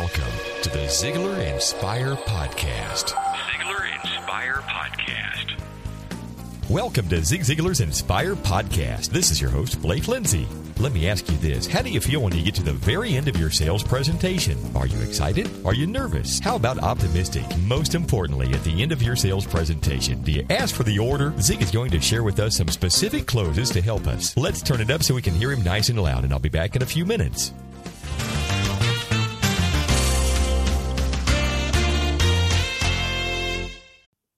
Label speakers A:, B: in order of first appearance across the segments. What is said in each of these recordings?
A: Welcome to the Ziglar Inspire Podcast.
B: Ziglar Inspire Podcast.
A: Welcome to Zig Ziglar's Inspire Podcast. This is your host, Blake Lindsay. Let me ask you this How do you feel when you get to the very end of your sales presentation? Are you excited? Are you nervous? How about optimistic? Most importantly, at the end of your sales presentation, do you ask for the order? Zig is going to share with us some specific closes to help us. Let's turn it up so we can hear him nice and loud, and I'll be back in a few minutes.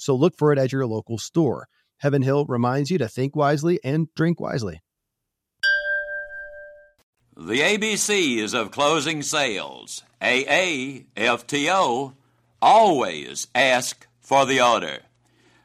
C: So look for it at your local store. Heaven Hill reminds you to think wisely and drink wisely.
D: The ABCs of closing sales. AA, FTO, always ask for the order.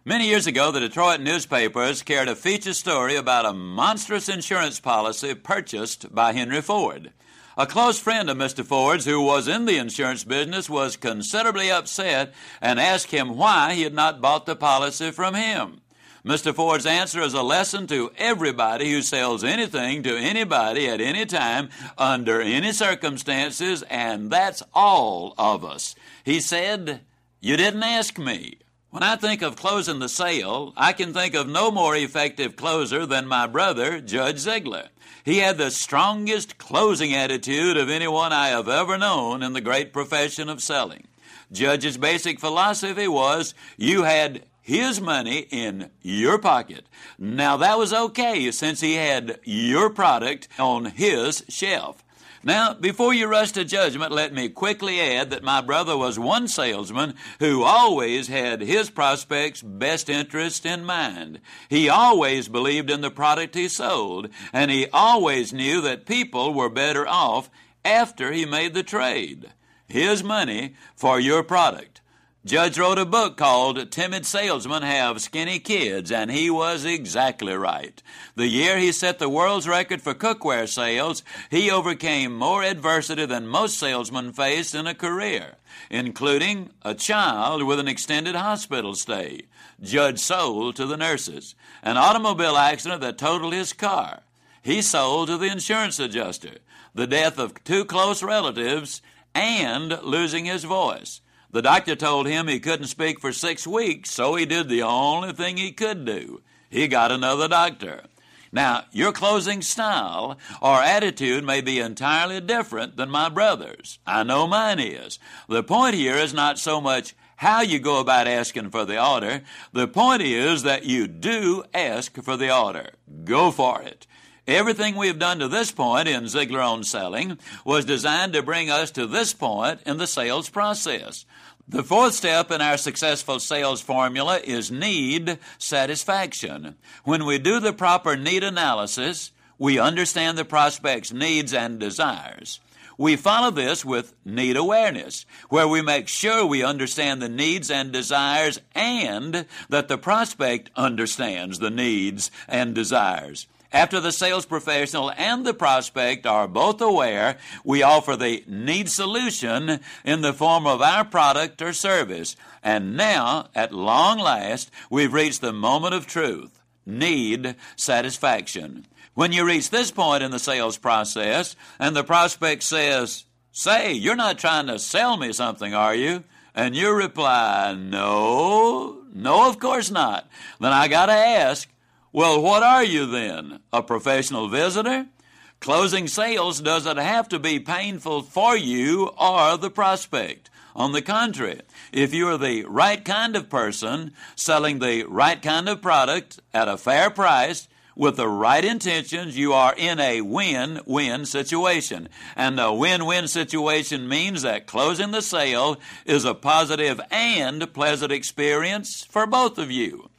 D: Many years ago, the Detroit newspapers carried a feature story about a monstrous insurance policy purchased by Henry Ford. A close friend of Mr. Ford's, who was in the insurance business, was considerably upset and asked him why he had not bought the policy from him. Mr. Ford's answer is a lesson to everybody who sells anything to anybody at any time, under any circumstances, and that's all of us. He said, You didn't ask me. When I think of closing the sale, I can think of no more effective closer than my brother, Judge Ziglar. He had the strongest closing attitude of anyone I have ever known in the great profession of selling. Judge's basic philosophy was you had his money in your pocket. Now that was okay since he had your product on his shelf. Now, before you rush to judgment, let me quickly add that my brother was one salesman who always had his prospects' best interest in mind. He always believed in the product he sold, and he always knew that people were better off after he made the trade. His money for your product. Judge wrote a book called Timid Salesmen Have Skinny Kids, and he was exactly right. The year he set the world's record for cookware sales, he overcame more adversity than most salesmen face in a career, including a child with an extended hospital stay. Judge sold to the nurses, an automobile accident that totaled his car. He sold to the insurance adjuster, the death of two close relatives, and losing his voice. The doctor told him he couldn't speak for six weeks, so he did the only thing he could do. He got another doctor. Now, your closing style or attitude may be entirely different than my brother's. I know mine is. The point here is not so much how you go about asking for the order. The point is that you do ask for the order. Go for it. Everything we have done to this point in Ziglar on Selling was designed to bring us to this point in the sales process. The fourth step in our successful sales formula is need satisfaction. When we do the proper need analysis, we understand the prospect's needs and desires. We follow this with need awareness, where we make sure we understand the needs and desires and that the prospect understands the needs and desires. After the sales professional and the prospect are both aware, we offer the need solution in the form of our product or service. And now, at long last, we've reached the moment of truth need satisfaction. When you reach this point in the sales process and the prospect says, Say, you're not trying to sell me something, are you? And you reply, No, no, of course not. Then I got to ask, well, what are you then? A professional visitor? Closing sales doesn't have to be painful for you or the prospect. On the contrary, if you are the right kind of person selling the right kind of product at a fair price, with the right intentions, you are in a win win situation. And a win win situation means that closing the sale is a positive and pleasant experience for both of you.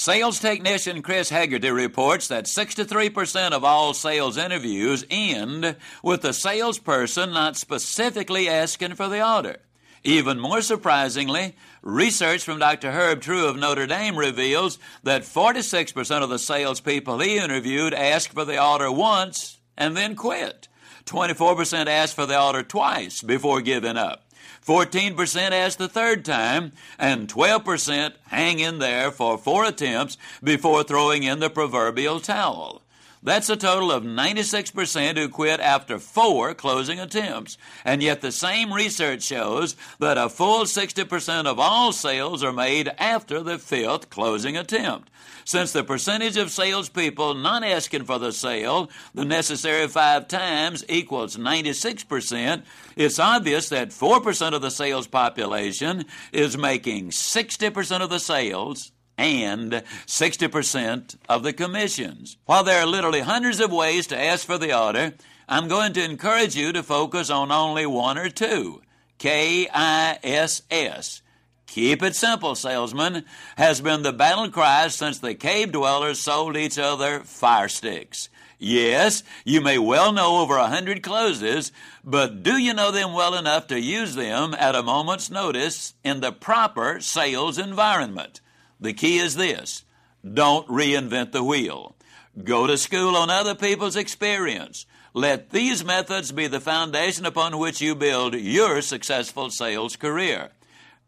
D: Sales technician Chris Haggerty reports that 63% of all sales interviews end with the salesperson not specifically asking for the order. Even more surprisingly, research from Dr. Herb True of Notre Dame reveals that 46% of the salespeople he interviewed asked for the order once and then quit. 24% asked for the order twice before giving up. 14% asked the third time, and 12% hang in there for four attempts before throwing in the proverbial towel. That's a total of 96% who quit after four closing attempts. And yet the same research shows that a full 60% of all sales are made after the fifth closing attempt. Since the percentage of salespeople not asking for the sale the necessary five times equals 96%, it's obvious that 4% of the sales population is making 60% of the sales and 60% of the commissions. While there are literally hundreds of ways to ask for the order, I'm going to encourage you to focus on only one or two. K I S S. Keep it simple, salesman, has been the battle cry since the cave dwellers sold each other fire sticks. Yes, you may well know over a hundred closes, but do you know them well enough to use them at a moment's notice in the proper sales environment? The key is this don't reinvent the wheel. Go to school on other people's experience. Let these methods be the foundation upon which you build your successful sales career.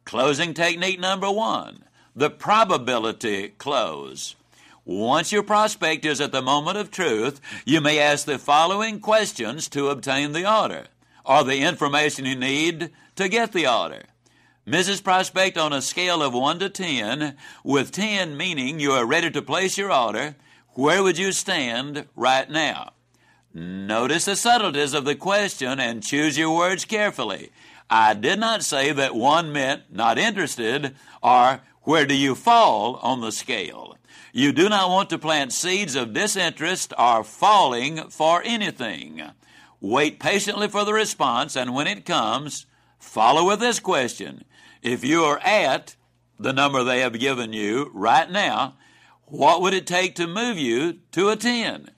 D: Closing technique number one the probability close. Once your prospect is at the moment of truth, you may ask the following questions to obtain the order or the information you need to get the order. Mrs. Prospect, on a scale of 1 to 10, with 10 meaning you are ready to place your order, where would you stand right now? Notice the subtleties of the question and choose your words carefully. I did not say that 1 meant not interested or where do you fall on the scale. You do not want to plant seeds of disinterest or falling for anything. Wait patiently for the response, and when it comes, follow with this question if you are at the number they have given you right now, what would it take to move you to a 10?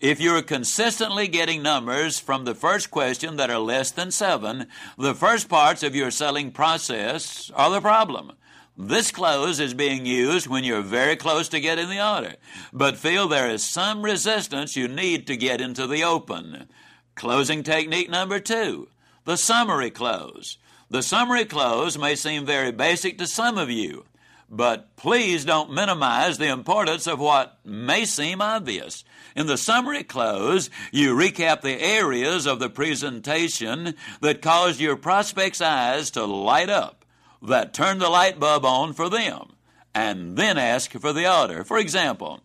D: If you're consistently getting numbers from the first question that are less than 7, the first parts of your selling process are the problem. This close is being used when you're very close to getting the order, but feel there is some resistance you need to get into the open. Closing technique number two, the summary close. The summary close may seem very basic to some of you, but please don't minimize the importance of what may seem obvious. In the summary close, you recap the areas of the presentation that caused your prospect's eyes to light up, that turned the light bulb on for them, and then ask for the order. For example,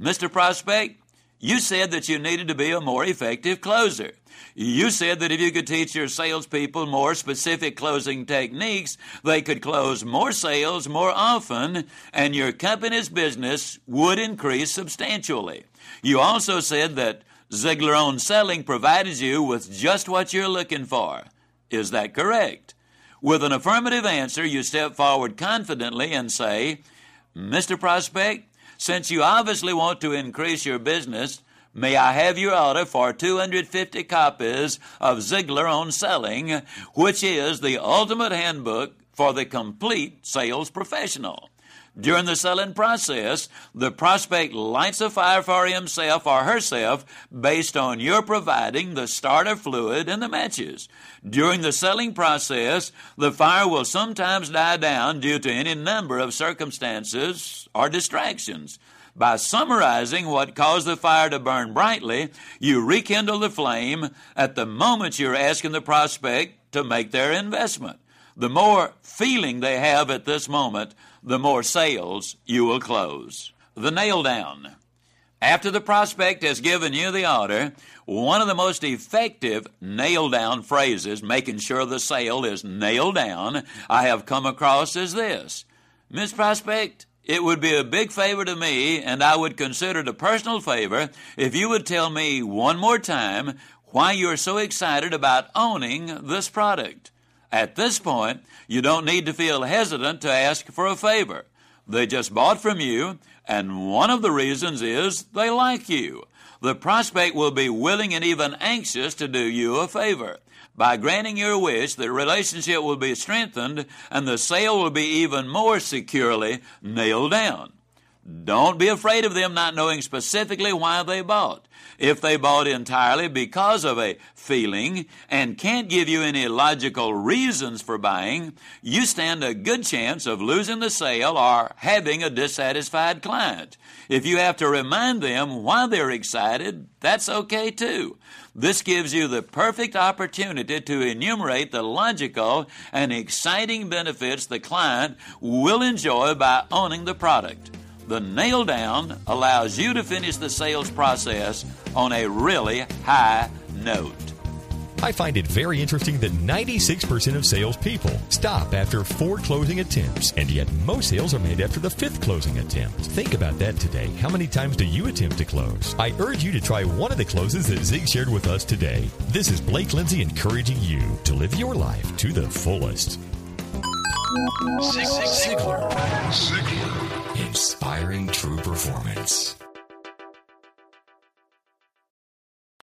D: Mr. Prospect, you said that you needed to be a more effective closer. You said that if you could teach your salespeople more specific closing techniques, they could close more sales more often, and your company's business would increase substantially. You also said that Ziglar on Selling provided you with just what you're looking for. Is that correct? With an affirmative answer, you step forward confidently and say, Mr. Prospect, since you obviously want to increase your business, may I have your order for 250 copies of Ziglar on Selling, which is the ultimate handbook for the complete sales professional. During the selling process, the prospect lights a fire for himself or herself based on your providing the starter fluid and the matches. During the selling process, the fire will sometimes die down due to any number of circumstances or distractions. By summarizing what caused the fire to burn brightly, you rekindle the flame at the moment you're asking the prospect to make their investment. The more feeling they have at this moment, the more sales you will close. The nail down. After the prospect has given you the order, one of the most effective nail down phrases, making sure the sale is nailed down, I have come across is this Miss Prospect, it would be a big favor to me, and I would consider it a personal favor if you would tell me one more time why you're so excited about owning this product. At this point, you don't need to feel hesitant to ask for a favor. They just bought from you, and one of the reasons is they like you. The prospect will be willing and even anxious to do you a favor. By granting your wish, the relationship will be strengthened and the sale will be even more securely nailed down. Don't be afraid of them not knowing specifically why they bought. If they bought entirely because of a feeling and can't give you any logical reasons for buying, you stand a good chance of losing the sale or having a dissatisfied client. If you have to remind them why they're excited, that's okay too. This gives you the perfect opportunity to enumerate the logical and exciting benefits the client will enjoy by owning the product. The nail down allows you to finish the sales process on a really high note.
A: I find it very interesting that 96% of salespeople stop after four closing attempts, and yet most sales are made after the fifth closing attempt. Think about that today. How many times do you attempt to close? I urge you to try one of the closes that Zig shared with us today. This is Blake Lindsay encouraging you to live your life to the fullest.
B: Zig Ziglar. Inspiring true performance.